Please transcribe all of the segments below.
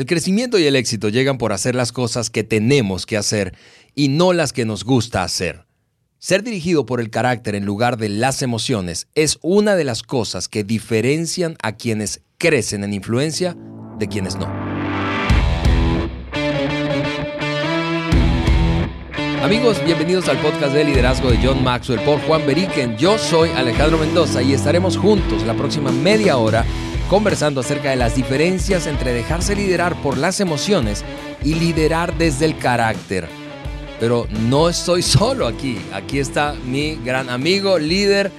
El crecimiento y el éxito llegan por hacer las cosas que tenemos que hacer y no las que nos gusta hacer. Ser dirigido por el carácter en lugar de las emociones es una de las cosas que diferencian a quienes crecen en influencia de quienes no. Amigos, bienvenidos al podcast de liderazgo de John Maxwell por Juan Beriken. Yo soy Alejandro Mendoza y estaremos juntos la próxima media hora conversando acerca de las diferencias entre dejarse liderar por las emociones y liderar desde el carácter. Pero no estoy solo aquí, aquí está mi gran amigo, líder,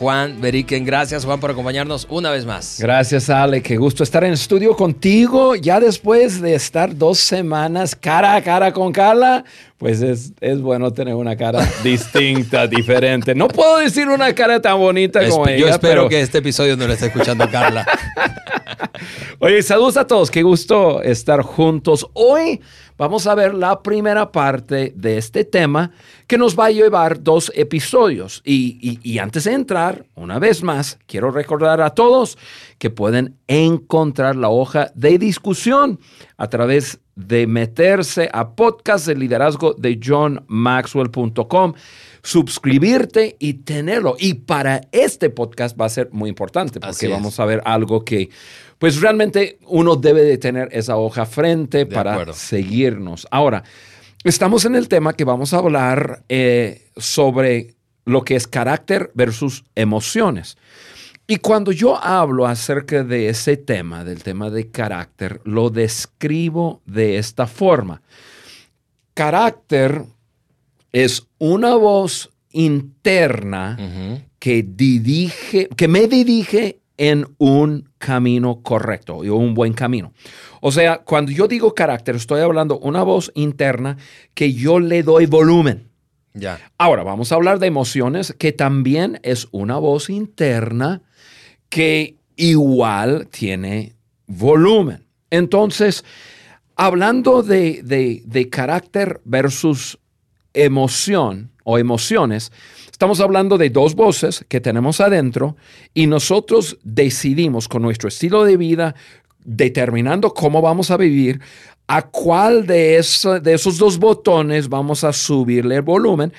Juan Beriken. Gracias, Juan, por acompañarnos una vez más. Gracias, Ale. Qué gusto estar en el estudio contigo. Ya después de estar dos semanas cara a cara con Carla, pues es, bueno tener una cara distinta, diferente. No puedo decir una cara tan bonita como ella. Yo espero que este episodio no lo esté escuchando Carla. Oye, saludos a todos. Qué gusto estar juntos. Hoy vamos a ver la primera parte de este tema que nos va a llevar dos episodios. Y, antes de entrar, una vez más, quiero recordar a todos que pueden encontrar la hoja de discusión a través de meterse a podcast de liderazgo de johnmaxwell.com suscribirte y tenerlo. Y para este podcast va a ser muy importante porque vamos a ver algo que pues realmente uno debe de tener esa hoja frente para seguirnos. Ahora, estamos en el tema que vamos a hablar eh, sobre lo que es carácter versus emociones. Y cuando yo hablo acerca de ese tema, del tema de carácter, lo describo de esta forma. Carácter es una voz interna que dirige, que me dirige en un camino correcto o un buen camino. O sea, cuando yo digo carácter, estoy hablando una voz interna que yo le doy volumen. Ya. Ahora, vamos a hablar de emociones, que también es una voz interna que igual tiene volumen. Entonces, hablando de, de carácter versus emoción o emociones, Estamos hablando de dos voces que tenemos adentro y nosotros decidimos con nuestro estilo de vida, determinando cómo vamos a vivir, a cuál de, de esos dos botones vamos a subirle el volumen.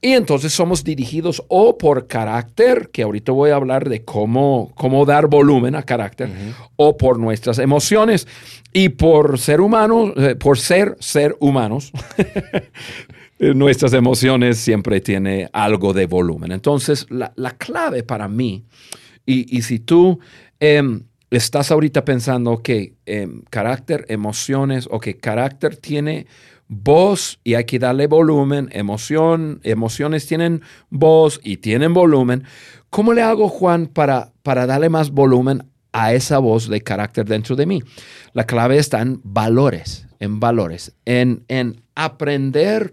Y entonces somos dirigidos o por carácter, que ahorita voy a hablar de cómo, cómo dar volumen a carácter, o por nuestras emociones. Y por ser humanos, eh, por ser ser humanos, nuestras emociones siempre tiene algo de volumen. Entonces, la, clave para mí, y, si tú em, estás ahorita pensando que em, carácter, emociones, o que carácter tiene voz y hay que darle volumen, emoción, emociones tienen voz y tienen volumen, ¿cómo le hago, Juan, para, para darle más volumen a esa voz de carácter dentro de mí? La clave está en valores, en valores, en, en aprender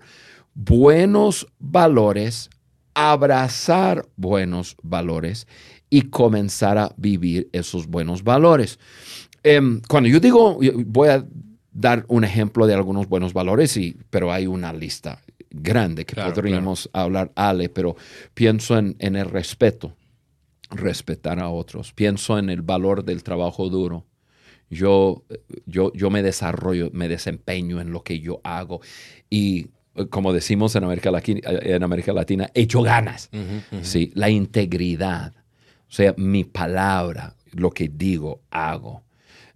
buenos valores, abrazar buenos valores y comenzar a vivir esos buenos valores. Em, cuando yo digo, voy a dar un ejemplo de algunos buenos valores, y, pero hay una lista grande que podríamos hablar, Ale, pero pienso en, en, el respeto, respetar a otros, pienso en el valor del trabajo duro. Yo, yo, yo me desarrollo, me desempeño en lo que yo hago y como decimos en América Latina, en América Latina hecho ganas. ¿sí? La integridad, o sea, mi palabra, lo que digo, hago.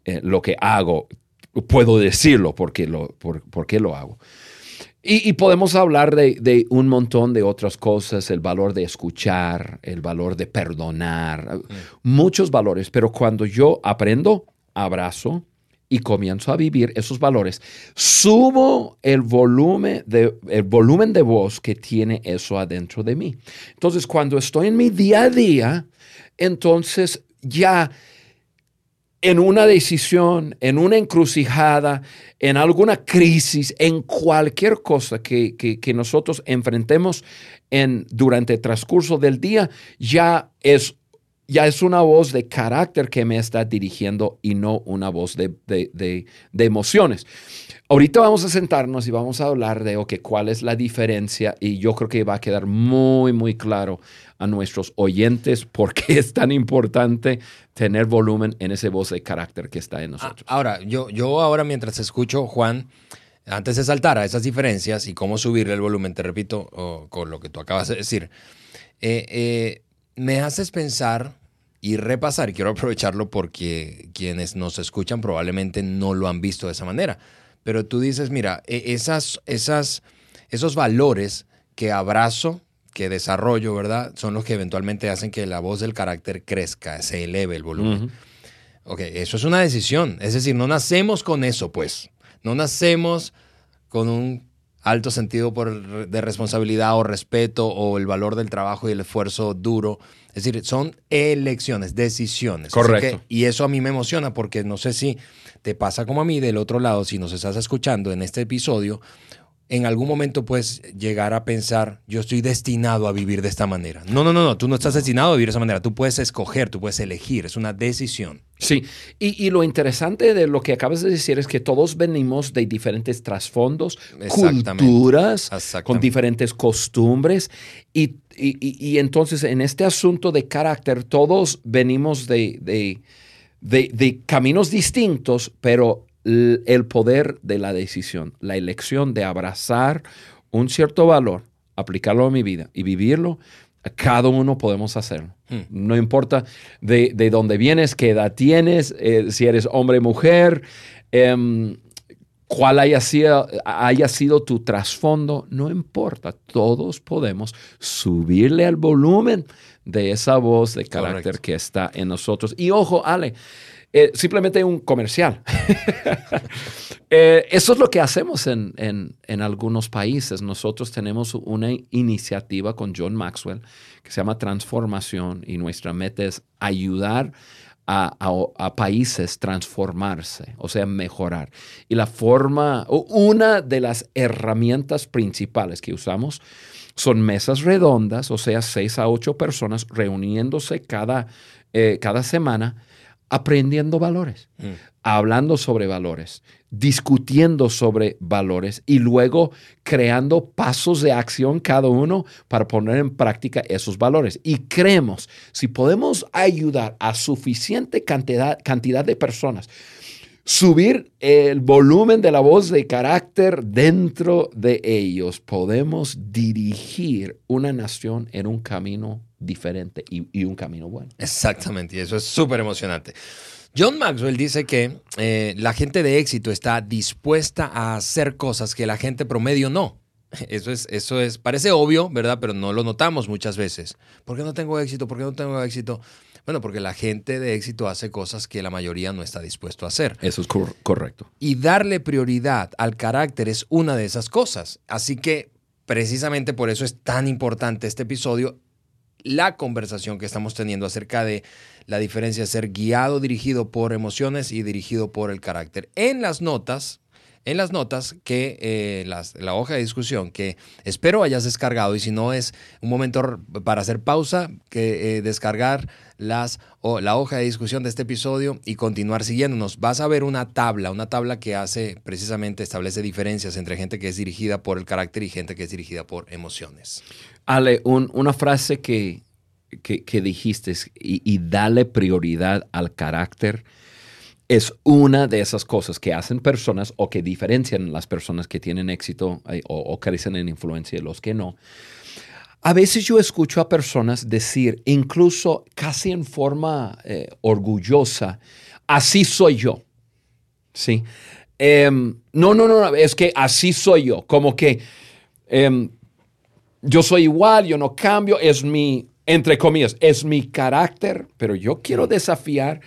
Eh, lo que hago, puedo decirlo porque lo, por, qué lo hago. Y, podemos hablar de, de, un montón de otras cosas, el valor de escuchar, el valor de perdonar, muchos valores, pero cuando yo aprendo, abrazo, y comienzo a vivir esos valores, subo el volumen de, el volumen de voz que tiene eso adentro de mí. Entonces, cuando estoy en mi día a día, entonces ya en una decisión, en una encrucijada, en alguna crisis, en cualquier cosa que, que, nosotros enfrentemos en, durante el transcurso del día, ya es ya es una voz de carácter que me está dirigiendo y no una voz de, emociones. Ahorita vamos a sentarnos y vamos a hablar de okay, cuál es la diferencia y yo creo que va a quedar muy, muy claro a nuestros oyentes por qué es tan importante tener volumen en esa voz de carácter que está en nosotros. Ahora, yo, yo ahora mientras escucho, Juan, antes de saltar a esas diferencias y cómo subirle el volumen, te repito con lo que tú acabas de decir, eh, eh, me haces pensar y repasar, quiero aprovecharlo porque quienes nos escuchan probablemente no lo han visto de esa manera. Pero tú dices, mira, e, esas, esas, esos valores que abrazo, que desarrollo, ¿verdad? Son los que eventualmente hacen que la voz del carácter crezca, se eleve el volumen. Ok, eso es una decisión. Es decir, no nacemos con eso, pues. No nacemos con un alto sentido por, de responsabilidad o respeto o el valor del trabajo y el esfuerzo duro. Es decir, son elecciones, decisiones. Correcto. y eso a mí me emociona porque no sé si te pasa como a mí del otro lado, si nos estás escuchando en este episodio, en algún momento puedes llegar a pensar, yo estoy destinado a vivir de esta manera. No, no, no, no, tú no estás destinado a vivir de esa manera, tú puedes escoger, tú puedes elegir, es una decisión. Sí, y, lo interesante de lo que acabas de decir es que todos venimos de diferentes trasfondos, culturas, con diferentes costumbres, y, y, entonces en este asunto de carácter, todos venimos de, de, de caminos distintos, pero el poder de la decisión, la elección de abrazar un cierto valor, aplicarlo a mi vida y vivirlo, cada uno podemos hacerlo. Hmm. No importa de, dónde vienes, qué edad tienes, eh, si eres hombre o mujer, em, cuál haya sido, haya sido tu trasfondo, no importa. Todos podemos subirle al volumen de esa voz de carácter que está en nosotros. Y ojo, Ale, eh, simplemente un comercial. Eh, eso es lo que hacemos en, algunos países. Nosotros tenemos una iniciativa con John Maxwell que se llama Transformación y nuestra meta es ayudar a, a, países transformarse, o sea, mejorar. Y la forma, una de las herramientas principales que usamos son mesas redondas, o sea, seis a ocho personas reuniéndose cada, eh, cada semana aprendiendo valores, hablando sobre valores, discutiendo sobre valores y luego creando pasos de acción cada uno para poner en práctica esos valores. Y creemos, si podemos ayudar a suficiente cantidad, cantidad de personas, subir el volumen de la voz de carácter dentro de ellos, podemos dirigir una nación en un camino diferente y, un camino bueno. Exactamente, y eso es súper emocionante. John Maxwell dice que eh, la gente de éxito está dispuesta a hacer cosas que la gente promedio no. Eso es, eso es, parece obvio, ¿verdad? Pero no lo notamos muchas veces. ¿Por qué no tengo éxito? ¿Por qué no tengo éxito? Bueno, porque la gente de éxito hace cosas que la mayoría no está dispuesto a hacer. Eso es correcto. Y darle prioridad al carácter es una de esas cosas. Así que precisamente por eso es tan importante este episodio la conversación que estamos teniendo acerca de la diferencia de ser guiado, dirigido por emociones y dirigido por el carácter. En las notas, en las notas que eh, la hoja de discusión que espero hayas descargado y si no es un momento para hacer pausa, que eh, descargar las, o, la hoja de discusión de este episodio y continuar siguiéndonos. Vas a ver una tabla, una tabla que hace precisamente establece diferencias entre gente que es dirigida por el carácter y gente que es dirigida por emociones. Ale, una frase que, que, dijiste y, y dale prioridad al carácter es una de esas cosas que hacen personas o que diferencian las personas que tienen éxito eh, o, crecen en influencia y los que no. A veces yo escucho a personas decir, incluso casi en forma eh, orgullosa, así soy yo. ¿Sí? Em, no, no, no, es que así soy yo. Como que em, yo soy igual, yo no cambio, es mi, entre comillas, es mi carácter, pero yo quiero desafiar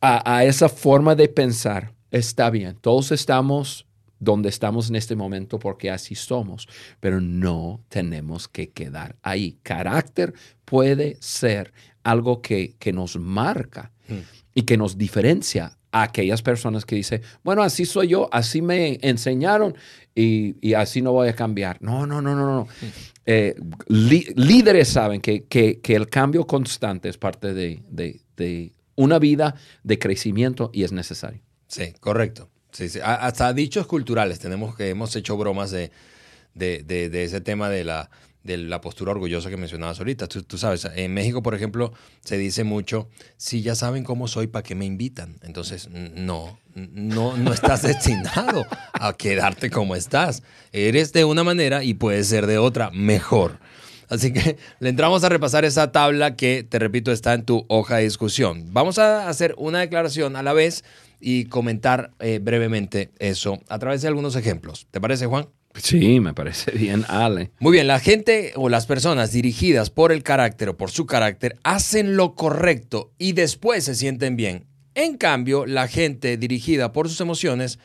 a, esa forma de pensar, está bien, todos estamos donde estamos en este momento porque así somos, pero no tenemos que quedar ahí. Carácter puede ser algo que, nos marca mm. y que nos diferencia a aquellas personas que dicen, bueno, así soy yo, así me enseñaron y, así no voy a cambiar. No, no, no, no, no. Eh, líderes saben que, el cambio constante es parte de, una vida de crecimiento y es necesario. Sí, correcto. Sí, sí. Hasta dichos culturales tenemos que hemos hecho bromas de, de ese tema de la de la postura orgullosa que mencionabas ahorita. Tú, sabes, en México, por ejemplo, se dice mucho, si ya saben cómo soy, ¿para qué me invitan? Entonces, no, no, no estás destinado a quedarte como estás. Eres de una manera y puedes ser de otra mejor. Así que le entramos a repasar esa tabla que, te repito, está en tu hoja de discusión. Vamos a hacer una declaración a la vez y comentar eh, brevemente eso a través de algunos ejemplos. ¿Te parece, Juan? Sí, me parece bien, Ale. Muy bien, la gente o las personas dirigidas por el carácter o por su carácter hacen lo correcto y después se sienten bien. En cambio, la gente dirigida por sus emociones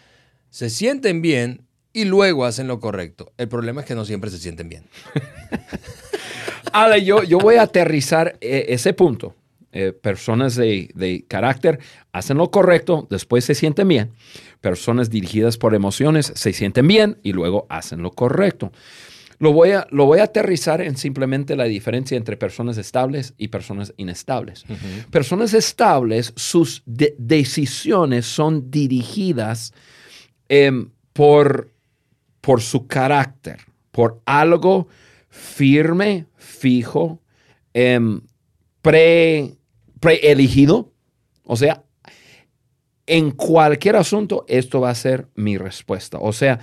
se sienten bien y luego hacen lo correcto. El problema es que no siempre se sienten bien. Ale, yo, yo voy a aterrizar eh, ese punto. Eh, personas de, de, carácter hacen lo correcto, después se sienten bien. Personas dirigidas por emociones se sienten bien y luego hacen lo correcto. Lo voy a, lo voy a aterrizar en simplemente la diferencia entre personas estables y personas inestables. Personas estables, sus decisiones son dirigidas em, por, por su carácter, por algo firme, fijo, em, pre preelegido. O sea, en cualquier asunto, esto va a ser mi respuesta. O sea,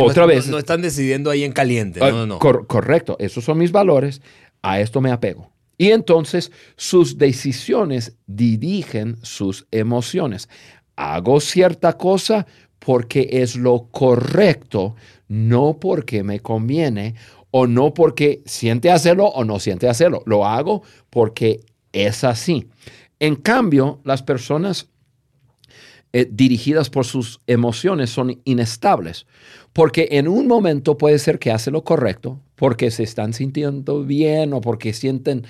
otra vez. No, están decidiendo ahí en caliente. No, no, correcto, esos son mis valores. A esto me apego. Y entonces sus decisiones dirigen sus emociones. Hago cierta cosa porque es lo correcto, no porque me conviene o no porque siente hacerlo o no siente hacerlo. Lo hago porque es así. En cambio, las personas eh, dirigidas por sus emociones son inestables, porque en un momento puede ser que hace lo correcto, porque se están sintiendo bien o porque sienten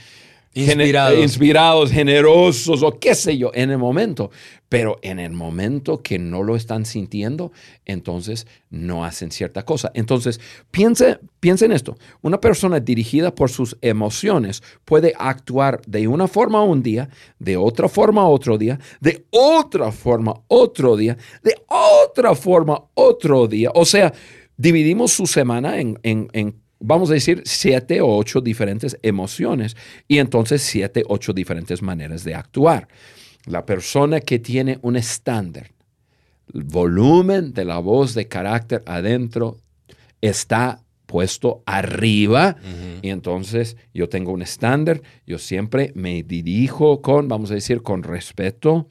Inspirados. inspirados, generosos o qué sé yo, en el momento. Pero en el momento que no lo están sintiendo, entonces no hacen cierta cosa. Entonces, piense, piense en esto. Una persona dirigida por sus emociones puede actuar de una forma un día, de otra forma otro día, de otra forma otro día, de otra forma otro día. O sea, dividimos su semana en, en, en vamos a decir, siete o ocho diferentes emociones y entonces siete, ocho diferentes maneras de actuar. La persona que tiene un estándar, el volumen de la voz de carácter adentro está puesto arriba y entonces yo tengo un estándar, yo siempre me dirijo con, vamos a decir, con respeto,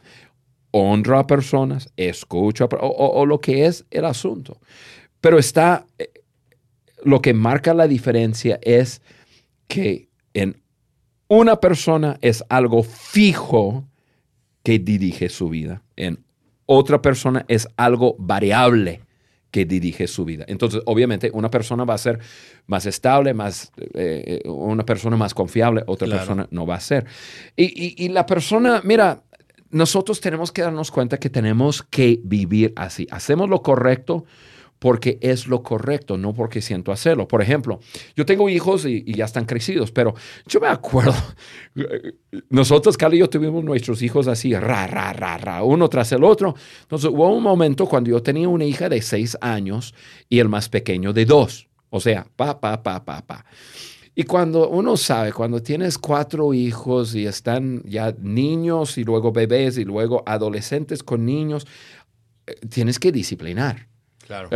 honro a personas, escucho a, o, o, lo que es el asunto. Pero está eh, lo que marca la diferencia es que en una persona es algo fijo que dirige su vida. En otra persona es algo variable que dirige su vida. Entonces, obviamente, una persona va a ser más estable, más, eh, una persona más confiable, otra persona no va a ser. Y, y la persona, mira, nosotros tenemos que darnos cuenta que tenemos que vivir así. Hacemos lo correcto porque es lo correcto, no porque siento hacerlo. Por ejemplo, yo tengo hijos y, ya están crecidos, pero yo me acuerdo, nosotros, Cali y yo tuvimos nuestros hijos así, ra, ra, ra, ra, uno tras el otro. Entonces hubo un momento cuando yo tenía una hija de seis años y el más pequeño de dos. O sea, pa, pa, pa, pa, pa. Y cuando uno sabe, cuando tienes cuatro hijos y están ya niños y luego bebés y luego adolescentes con niños, eh, tienes que disciplinar.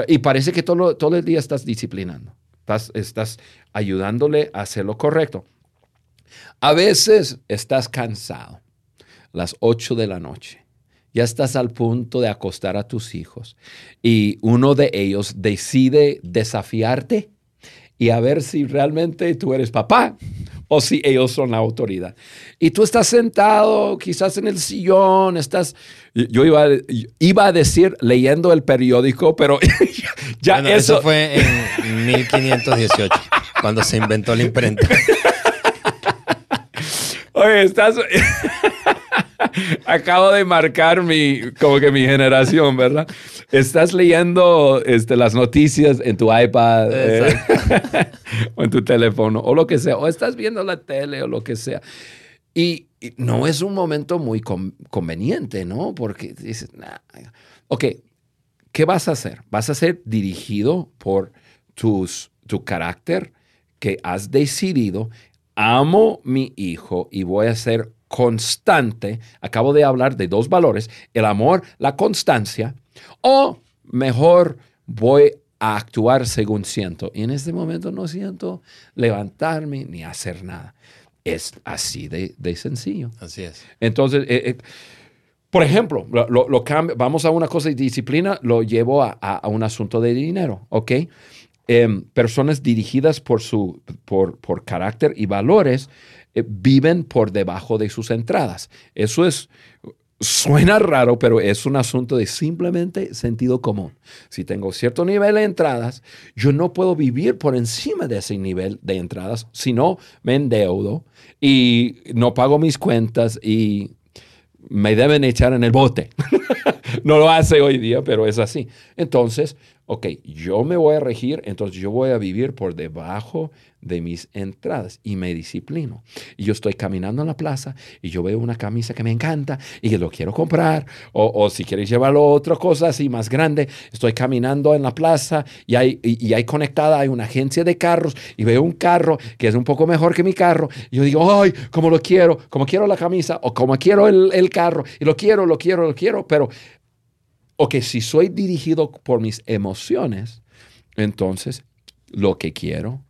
Y parece que todo, todo el día estás disciplinando, estás, estás ayudándole a hacer lo correcto. A veces estás cansado, las 8 de la noche, ya estás al punto de acostar a tus hijos y uno de ellos decide desafiarte y a ver si realmente tú eres papá o si ellos son la autoridad. Y tú estás sentado quizás en el sillón, estás, yo iba, iba a decir leyendo el periódico, pero ya eso... eso... fue en 1518, cuando se inventó la imprenta. Oye, estás... Acabo de marcar mi, como que mi generación, ¿verdad? Estás leyendo este, las noticias en tu iPad eh, o en tu teléfono o lo que sea, o estás viendo la tele o lo que sea. Y, no es un momento muy conveniente, ¿no? Porque dices, ok, ¿qué vas a hacer? Vas a ser dirigido por tus, tu carácter que has decidido amo mi hijo y voy a ser constante. Acabo de hablar de dos valores, el amor, la constancia, o mejor voy a actuar según siento. Y en este momento no siento levantarme ni hacer nada. Es así de, sencillo. Así es. Entonces, eh, eh, por ejemplo, lo, vamos a una cosa de disciplina, lo llevo a, a un asunto de dinero, ¿ok? Em, personas dirigidas por su por, por carácter y valores eh, viven por debajo de sus entradas. Eso es suena raro, pero es un asunto de simplemente sentido común. Si tengo cierto nivel de entradas, yo no puedo vivir por encima de ese nivel de entradas, si no me endeudo y no pago mis cuentas y me deben echar en el bote. no lo hace hoy día, pero es así. Entonces, ok, yo me voy a regir, entonces yo voy a vivir por debajo de mis entradas y me disciplino. Y yo estoy caminando en la plaza y yo veo una camisa que me encanta y que lo quiero comprar, o, si quieres llevarlo a otra cosa así más grande, estoy caminando en la plaza y hay, y, hay conectada, hay una agencia de carros y veo un carro que es un poco mejor que mi carro y yo digo, ay, como lo quiero, como quiero la camisa o como quiero el, el carro y lo quiero, lo quiero, lo quiero, pero o que si soy dirigido por mis emociones, entonces lo que quiero,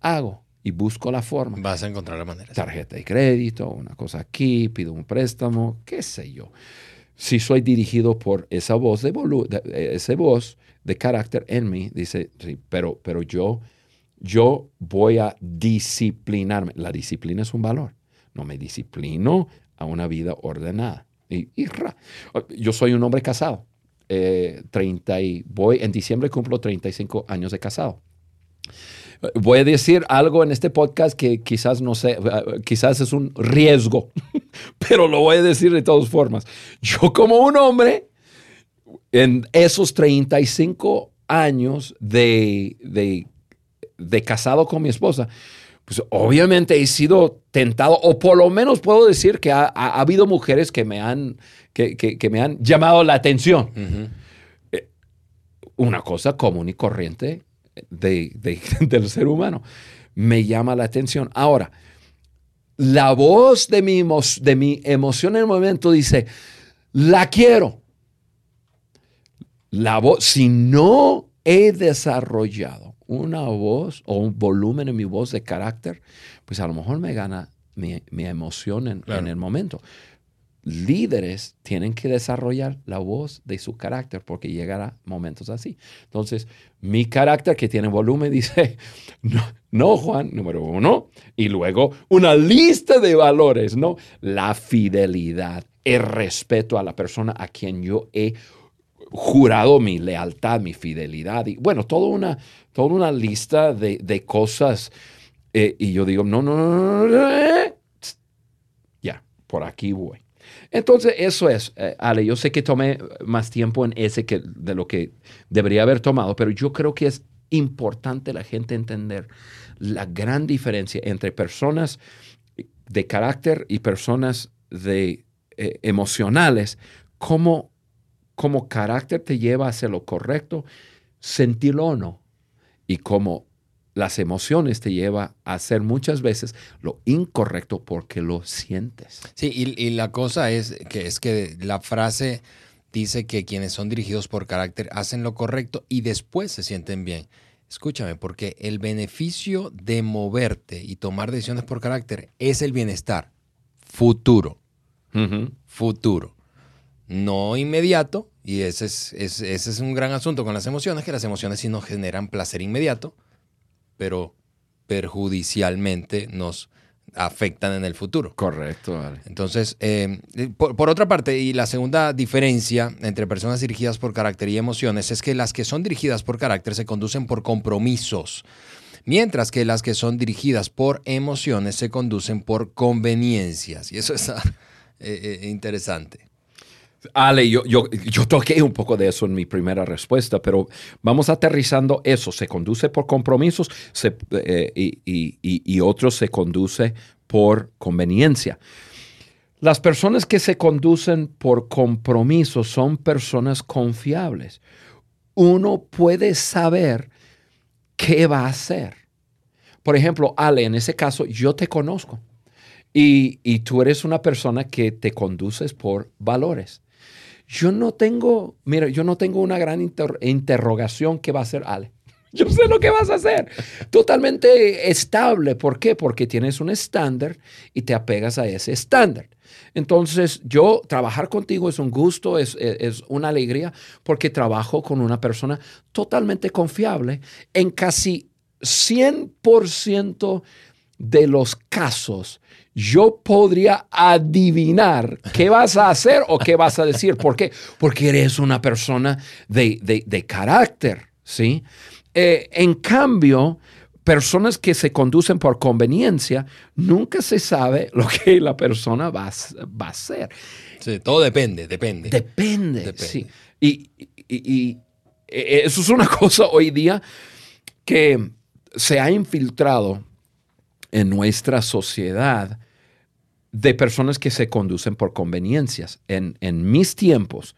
hago y busco la forma. Vas a encontrar la manera. Tarjeta de crédito, una cosa aquí, pido un préstamo, qué sé yo. Si soy dirigido por esa voz de, ese voz de carácter en mí, dice, sí, pero, pero yo, yo voy a disciplinarme. La disciplina es un valor. No me disciplino a una vida ordenada. Y, yo soy un hombre casado. 30 eh, y voy, en diciembre cumplo 35 años de casado. Voy a decir algo en este podcast que quizás no sé, eh, quizás es un riesgo, pero lo voy a decir de todas formas. Yo como un hombre, en esos 35 años de, de, de casado con mi esposa, pues obviamente he sido tentado, o por lo menos puedo decir que ha, habido mujeres que me han que, me han llamado la atención. Eh, una cosa común y corriente de, del ser humano. Me llama la atención. Ahora, la voz de mi, de mi emoción en el momento dice, la quiero. La voz, si no he desarrollado una voz o un volumen en mi voz de carácter, pues a lo mejor me gana mi, emoción en, en, el momento líderes tienen que desarrollar la voz de su carácter porque llegará momentos así. Entonces, mi carácter que tiene volumen dice, no, no, Juan, número uno, y luego una lista de valores, ¿no? La fidelidad, el respeto a la persona a quien yo he jurado mi lealtad, mi fidelidad, y bueno, toda una, toda una lista de, cosas. Eh, y yo digo, no, no, no, no, eh, ya, por aquí voy. Entonces, eso es, eh, Ale, yo sé que tomé más tiempo en ese que de lo que debería haber tomado, pero yo creo que es importante la gente entender la gran diferencia entre personas de carácter y personas de eh, emocionales, cómo, cómo carácter te lleva a hacer lo correcto, sentirlo o no, y cómo las emociones te lleva a hacer muchas veces lo incorrecto porque lo sientes. Sí, y, la cosa es que, es que la frase dice que quienes son dirigidos por carácter hacen lo correcto y después se sienten bien. Escúchame, porque el beneficio de moverte y tomar decisiones por carácter es el bienestar futuro. Futuro. No inmediato, y ese es, ese es un gran asunto con las emociones, que las emociones sí nos generan placer inmediato, pero perjudicialmente nos afectan en el futuro. Correcto. Entonces, eh, por, otra parte, y la segunda diferencia entre personas dirigidas por carácter y emociones es que las que son dirigidas por carácter se conducen por compromisos, mientras que las que son dirigidas por emociones se conducen por conveniencias. Y eso está, eh, interesante. Ale, yo, yo, yo, toqué un poco de eso en mi primera respuesta, pero vamos aterrizando eso. Se conduce por compromisos y, y, y, otros se conduce por conveniencia. Las personas que se conducen por compromisos son personas confiables. Uno puede saber qué va a hacer. Por ejemplo, Ale, en ese caso, yo te conozco y, tú eres una persona que te conduces por valores. Yo no tengo, mira, yo no tengo una gran interrogación qué va a hacer Ale. Yo sé lo que vas a hacer. Totalmente estable. ¿Por qué? Porque tienes un estándar y te apegas a ese estándar. Entonces, yo trabajar contigo es un gusto, es, es, una alegría, porque trabajo con una persona totalmente confiable en casi 100% de los casos, yo podría adivinar qué vas a hacer o qué vas a decir. ¿Por qué? Porque eres una persona de, carácter, ¿sí? Eh, en cambio, personas que se conducen por conveniencia, nunca se sabe lo que la persona va, va a hacer. Sí, todo depende, depende. Depende, sí. Y, y, e, eso es una cosa hoy día que se ha infiltrado en nuestra sociedad de personas que se conducen por conveniencias. En, mis tiempos,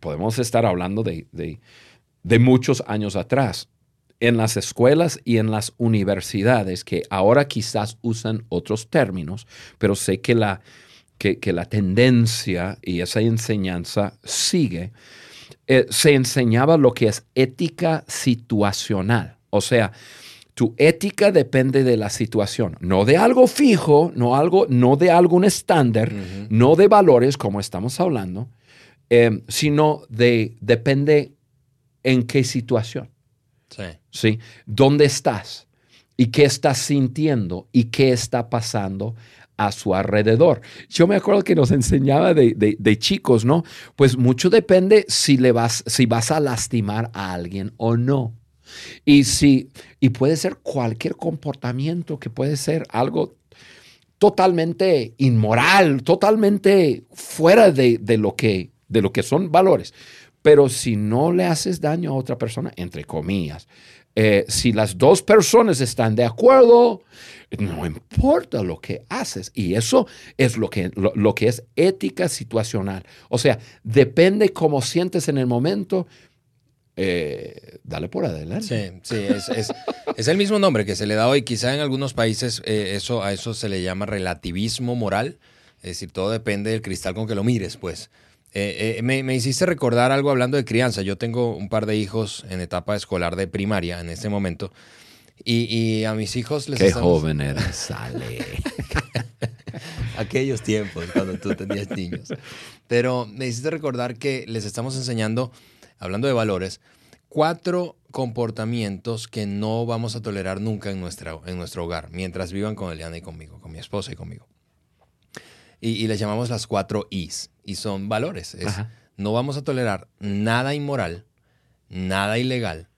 podemos estar hablando de, de, muchos años atrás, en las escuelas y en las universidades, que ahora quizás usan otros términos, pero sé que la, que, la tendencia y esa enseñanza sigue, eh, se enseñaba lo que es ética situacional. O sea, tu ética depende de la situación, no de algo fijo, no, algo, no de algún estándar, no de valores como estamos hablando, em, sino de depende en qué situación. Sí. sí. ¿Dónde estás? ¿Y qué estás sintiendo? ¿Y qué está pasando a su alrededor? Yo me acuerdo que nos enseñaba de, de chicos, ¿no? Pues mucho depende si, le vas, si vas a lastimar a alguien o no. Y, si, y puede ser cualquier comportamiento que puede ser algo totalmente inmoral, totalmente fuera de, lo que, de lo que son valores. Pero si no le haces daño a otra persona, entre comillas, eh, si las dos personas están de acuerdo, no importa lo que haces. Y eso es lo que, lo que es ética situacional. O sea, depende cómo sientes en el momento, eh, dale por adelante. Sí, sí, es, el mismo nombre que se le da hoy. Quizá en algunos países eh, eso, a eso se le llama relativismo moral. Es decir, todo depende del cristal con que lo mires, pues. Eh, me, hiciste recordar algo hablando de crianza. Yo tengo un par de hijos en etapa escolar de primaria en este momento. Y, a mis hijos les Qué joven eres, sale. Aquellos tiempos cuando tú tenías niños. Pero me hiciste recordar que les estamos enseñando hablando de valores, cuatro comportamientos que no vamos a tolerar nunca en, nuestra, en nuestro hogar, mientras vivan con Eliana y conmigo, con mi esposa y conmigo. Y, les llamamos las cuatro Is, y son valores. no vamos a tolerar nada inmoral, nada ilegal,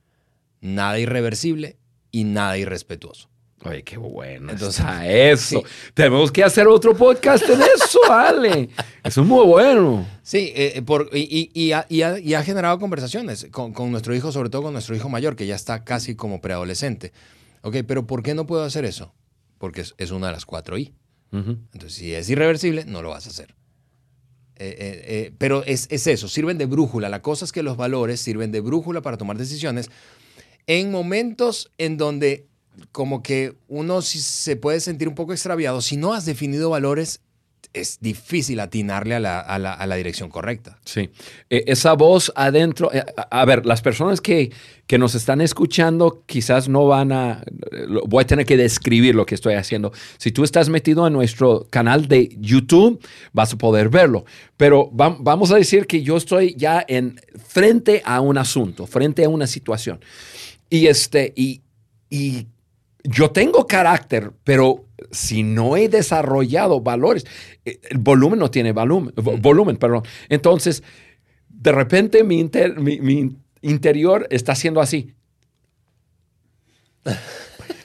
nada irreversible y nada irrespetuoso. Oye, qué bueno. Entonces, eso. Tenemos que hacer otro podcast en eso, Ale. Eso es muy bueno. Sí, eh, eh, por, y, y, ha, generado conversaciones con, nuestro hijo, sobre todo con nuestro hijo mayor, que ya está casi como preadolescente. Ok, pero ¿por qué no puedo hacer eso? Porque es, una de las cuatro I. Entonces, si es irreversible, no lo vas a hacer. Eh, pero es, es eso, sirven de brújula. La cosa es que los valores sirven de brújula para tomar decisiones en momentos en donde como que uno se puede sentir un poco extraviado. Si no has definido valores, es difícil atinarle a la, a la, dirección correcta. Sí. E, esa voz adentro, eh, a, ver, las personas que, que, nos están escuchando quizás no van a, voy a tener que describir lo que estoy haciendo. Si tú estás metido en nuestro canal de YouTube, vas a poder verlo. Pero vamos a decir que yo estoy ya en frente a un asunto, frente a una situación. Y, este, y, y yo tengo carácter, pero si no he desarrollado valores, eh, el volumen no tiene volumen, volumen perdón. Entonces, de repente mi, mi, interior está haciendo así.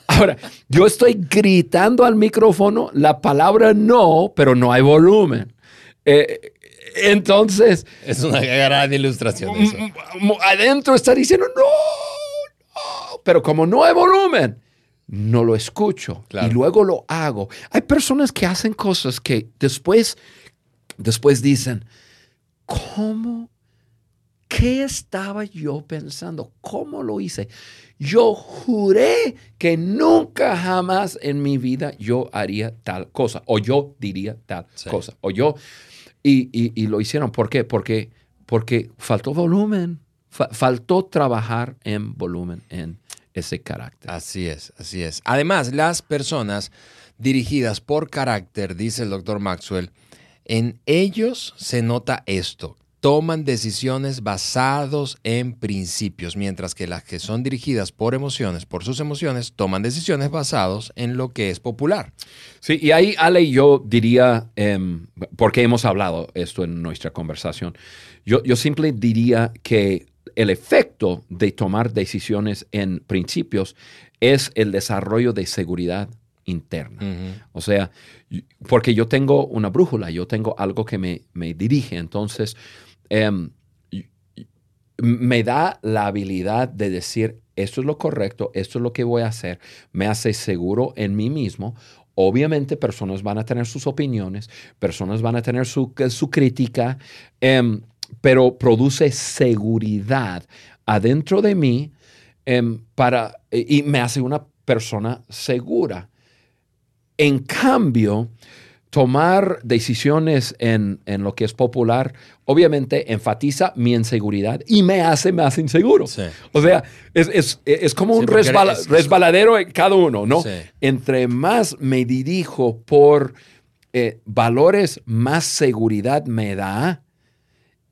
Ahora, yo estoy gritando al micrófono la palabra no, pero no hay volumen. Eh, entonces... Es una gran ilustración. Eso. Adentro está diciendo, no, no, pero como no hay volumen, no lo escucho y luego lo hago. Hay personas que hacen cosas que después, después dicen, ¿cómo? ¿Qué estaba yo pensando? ¿Cómo lo hice? Yo juré que nunca jamás en mi vida yo haría tal cosa o yo diría tal cosa o yo y, y, lo hicieron. ¿Por qué? Porque, porque faltó volumen, faltó trabajar en volumen, en ese carácter. Así es, así es. Además, las personas dirigidas por carácter, dice el doctor Maxwell, en ellos se nota esto. Toman decisiones basados en principios, mientras que las que son dirigidas por emociones, por sus emociones, toman decisiones basados en lo que es popular. Sí, y ahí, Ale, yo diría, em, porque hemos hablado esto en nuestra conversación, yo, yo simple diría que el efecto de tomar decisiones en principios es el desarrollo de seguridad interna. O sea, porque yo tengo una brújula, yo tengo algo que me, dirige, entonces em, me da la habilidad de decir, esto es lo correcto, esto es lo que voy a hacer, me hace seguro en mí mismo. Obviamente personas van a tener sus opiniones, personas van a tener su, su crítica, em, pero produce seguridad adentro de mí em, para, y me hace una persona segura. En cambio, tomar decisiones en, lo que es popular, obviamente enfatiza mi inseguridad y me hace más inseguro. O sea, es, como un resbaladero en cada uno, ¿no? Entre más me dirijo por eh, valores, más seguridad me da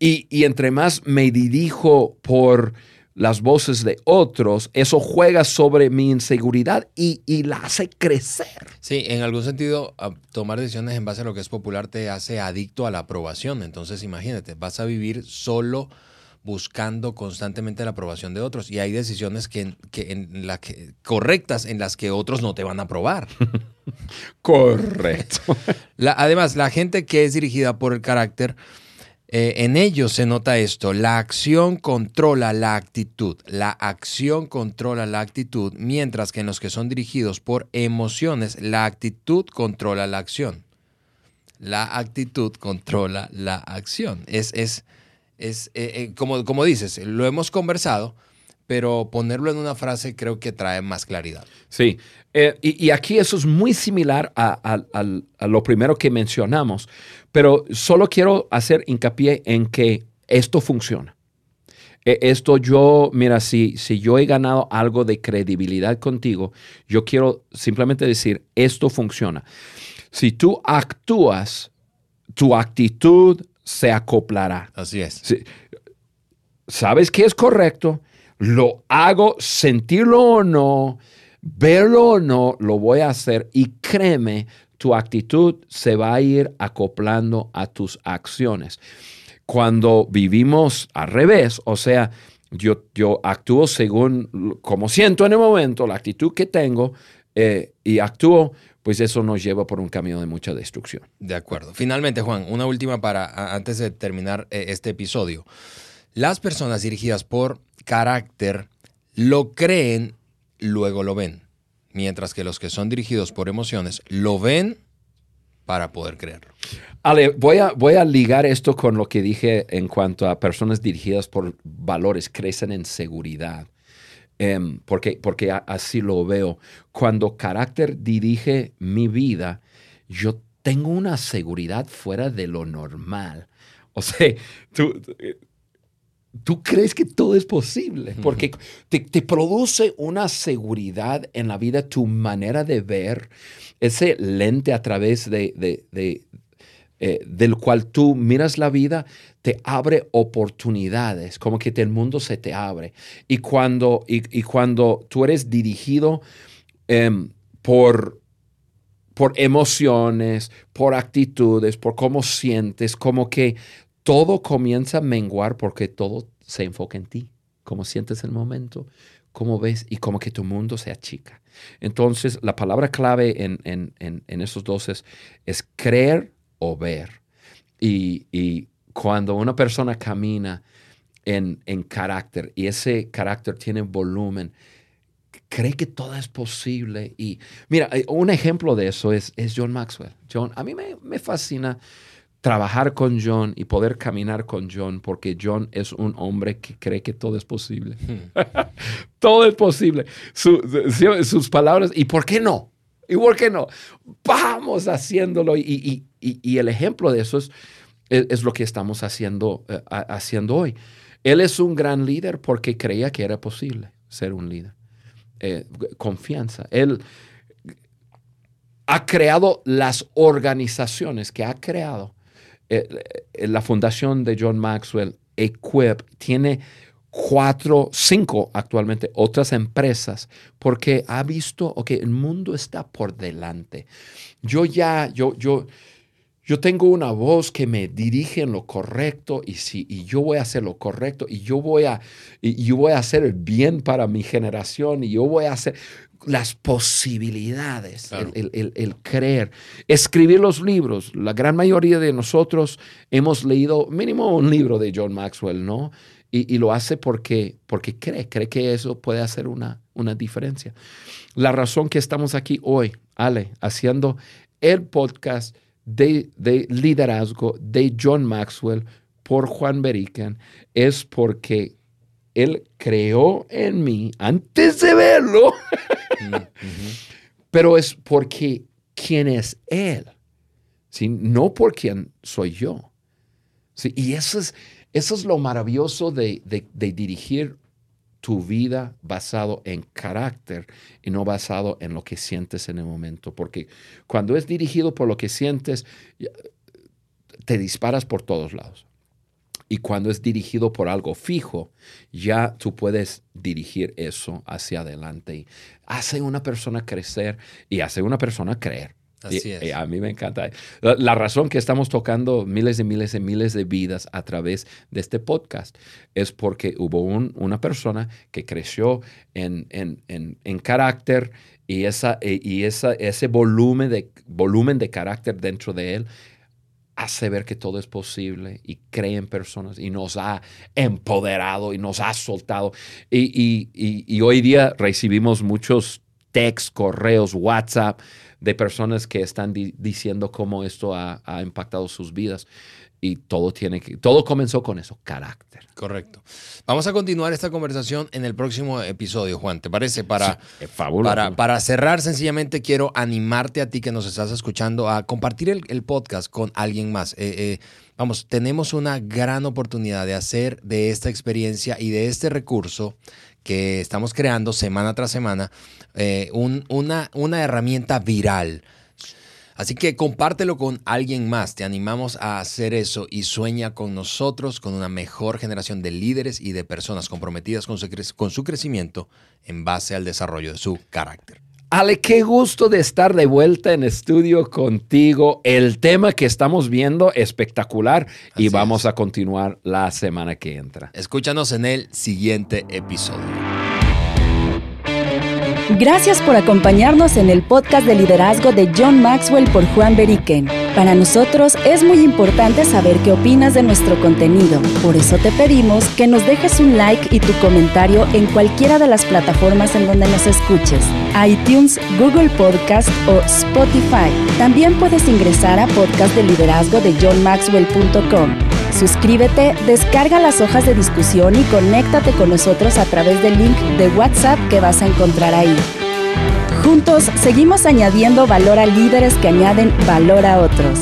y, entre más me dirijo por las voces de otros, eso juega sobre mi inseguridad y, la hace crecer. Sí, en algún sentido, tomar decisiones en base a lo que es popular te hace adicto a la aprobación. Entonces, imagínate, vas a vivir solo buscando constantemente la aprobación de otros y hay decisiones que, en la que, correctas en las que otros no te van a aprobar. Correcto. además, la gente que es dirigida por el carácter eh, en ellos se nota esto, la acción controla la actitud, la acción controla la actitud, mientras que en los que son dirigidos por emociones, la actitud controla la acción. La actitud controla la acción. Es, es, es eh, eh, como, como dices, lo hemos conversado, pero ponerlo en una frase creo que trae más claridad. Sí, eh, y, aquí eso es muy similar a, lo primero que mencionamos, pero solo quiero hacer hincapié en que esto funciona. E, esto yo, mira, si, si yo he ganado algo de credibilidad contigo, yo quiero simplemente decir, esto funciona. Si tú actúas, tu actitud se acoplará. Así es. sabes que es correcto, lo hago, sentirlo o no, verlo o no, lo voy a hacer y créeme, tu actitud se va a ir acoplando a tus acciones. Cuando vivimos al revés, o sea, yo, yo actúo según como siento en el momento, la actitud que tengo eh, y actúo, pues eso nos lleva por un camino de mucha destrucción. De acuerdo. Finalmente, Juan, una última para antes de terminar eh, este episodio. Las personas dirigidas por carácter lo creen, luego lo ven. Mientras que los que son dirigidos por emociones lo ven para poder creerlo. Ale, voy a, voy a ligar esto con lo que dije en cuanto a personas dirigidas por valores, crecen en seguridad. Em, porque, porque así lo veo. Cuando carácter dirige mi vida, yo tengo una seguridad fuera de lo normal. O sea, tú, tú crees que todo es posible, porque te, produce una seguridad en la vida, tu manera de ver, ese lente a través de, eh, del cual tú miras la vida, te abre oportunidades, como que el mundo se te abre. Y cuando, y, cuando tú eres dirigido em, por, por emociones, por actitudes, por cómo sientes, como que todo comienza a menguar porque todo se enfoca en ti, cómo sientes el momento, cómo ves y cómo que tu mundo se achica. Entonces, la palabra clave en, en, en, esos dos es, creer o ver. Y, cuando una persona camina en, en carácter y ese carácter tiene volumen, cree que todo es posible. Y mira, eh, un ejemplo de eso es, es John Maxwell. John, a mí me, me, fascina trabajar con John y poder caminar con John porque John es un hombre que cree que todo es posible. Hmm. todo es posible. sus palabras, ¿y por qué no? ¿Y por qué no? Vamos haciéndolo. Y, y, y, el ejemplo de eso es, es, lo que estamos haciendo, eh, haciendo hoy. Él es un gran líder porque creía que era posible ser un líder. Eh, confianza. Él ha creado las organizaciones que ha creado. Eh, eh, la fundación de John Maxwell, Equip, tiene cuatro, cinco actualmente otras empresas porque ha visto, que el mundo está por delante. Yo ya, yo, yo, yo tengo una voz que me dirige en lo correcto y, si, y yo voy a hacer lo correcto y yo voy a, y yo voy a hacer el bien para mi generación y yo voy a hacer las posibilidades, el, creer, escribir los libros. La gran mayoría de nosotros hemos leído mínimo un libro de John Maxwell, ¿no? Y, lo hace porque, porque cree, cree que eso puede hacer una, una diferencia. La razón que estamos aquí hoy, Ale, haciendo el podcast de, liderazgo de John Maxwell por Juan Beriken es porque él creó en mí antes de verlo, pero es porque quién es él, ¿sí? no por quién soy yo. ¿sí? Y eso es, eso es lo maravilloso de, de dirigir tu vida basado en carácter y no basado en lo que sientes en el momento. Porque cuando es dirigido por lo que sientes, te disparas por todos lados. Y cuando es dirigido por algo fijo, ya tú puedes dirigir eso hacia adelante y hace una persona crecer y hace una persona creer. Así es. a mí me encanta. La, razón que estamos tocando miles y miles y miles de vidas a través de este podcast es porque hubo una persona que creció en, carácter y, esa, e, y esa, ese volumen de, volumen de carácter dentro de él hace ver que todo es posible y cree en personas y nos ha empoderado y nos ha soltado. Y, y hoy día recibimos muchos textos, correos, WhatsApp de personas que están diciendo cómo esto ha, impactado sus vidas. Y todo tiene que, todo comenzó con eso, carácter. Correcto. Vamos a continuar esta conversación en el próximo episodio, Juan. ¿Te parece? Para, para, para, cerrar, sencillamente quiero animarte a ti que nos estás escuchando a compartir el, podcast con alguien más. Eh, eh, vamos, tenemos una gran oportunidad de hacer de esta experiencia y de este recurso que estamos creando semana tras semana, eh, una, una herramienta viral. Así que compártelo con alguien más. Te animamos a hacer eso y sueña con nosotros, con una mejor generación de líderes y de personas comprometidas con su, con su crecimiento en base al desarrollo de su carácter. Ale, qué gusto de estar de vuelta en estudio contigo. El tema que estamos viendo espectacular y vamos a continuar la semana que entra. Escúchanos en el siguiente episodio. Gracias por acompañarnos en el podcast de liderazgo de John Maxwell por Juan Beriken. Para nosotros es muy importante saber qué opinas de nuestro contenido. Por eso te pedimos que nos dejes un like y tu comentario en cualquiera de las plataformas en donde nos escuches, iTunes, Google Podcast o Spotify. También puedes ingresar a podcast de liderazgo de johnmaxwell.com. Suscríbete, descarga las hojas de discusión y conéctate con nosotros a través del link de WhatsApp que vas a encontrar ahí. Juntos seguimos añadiendo valor a líderes que añaden valor a otros.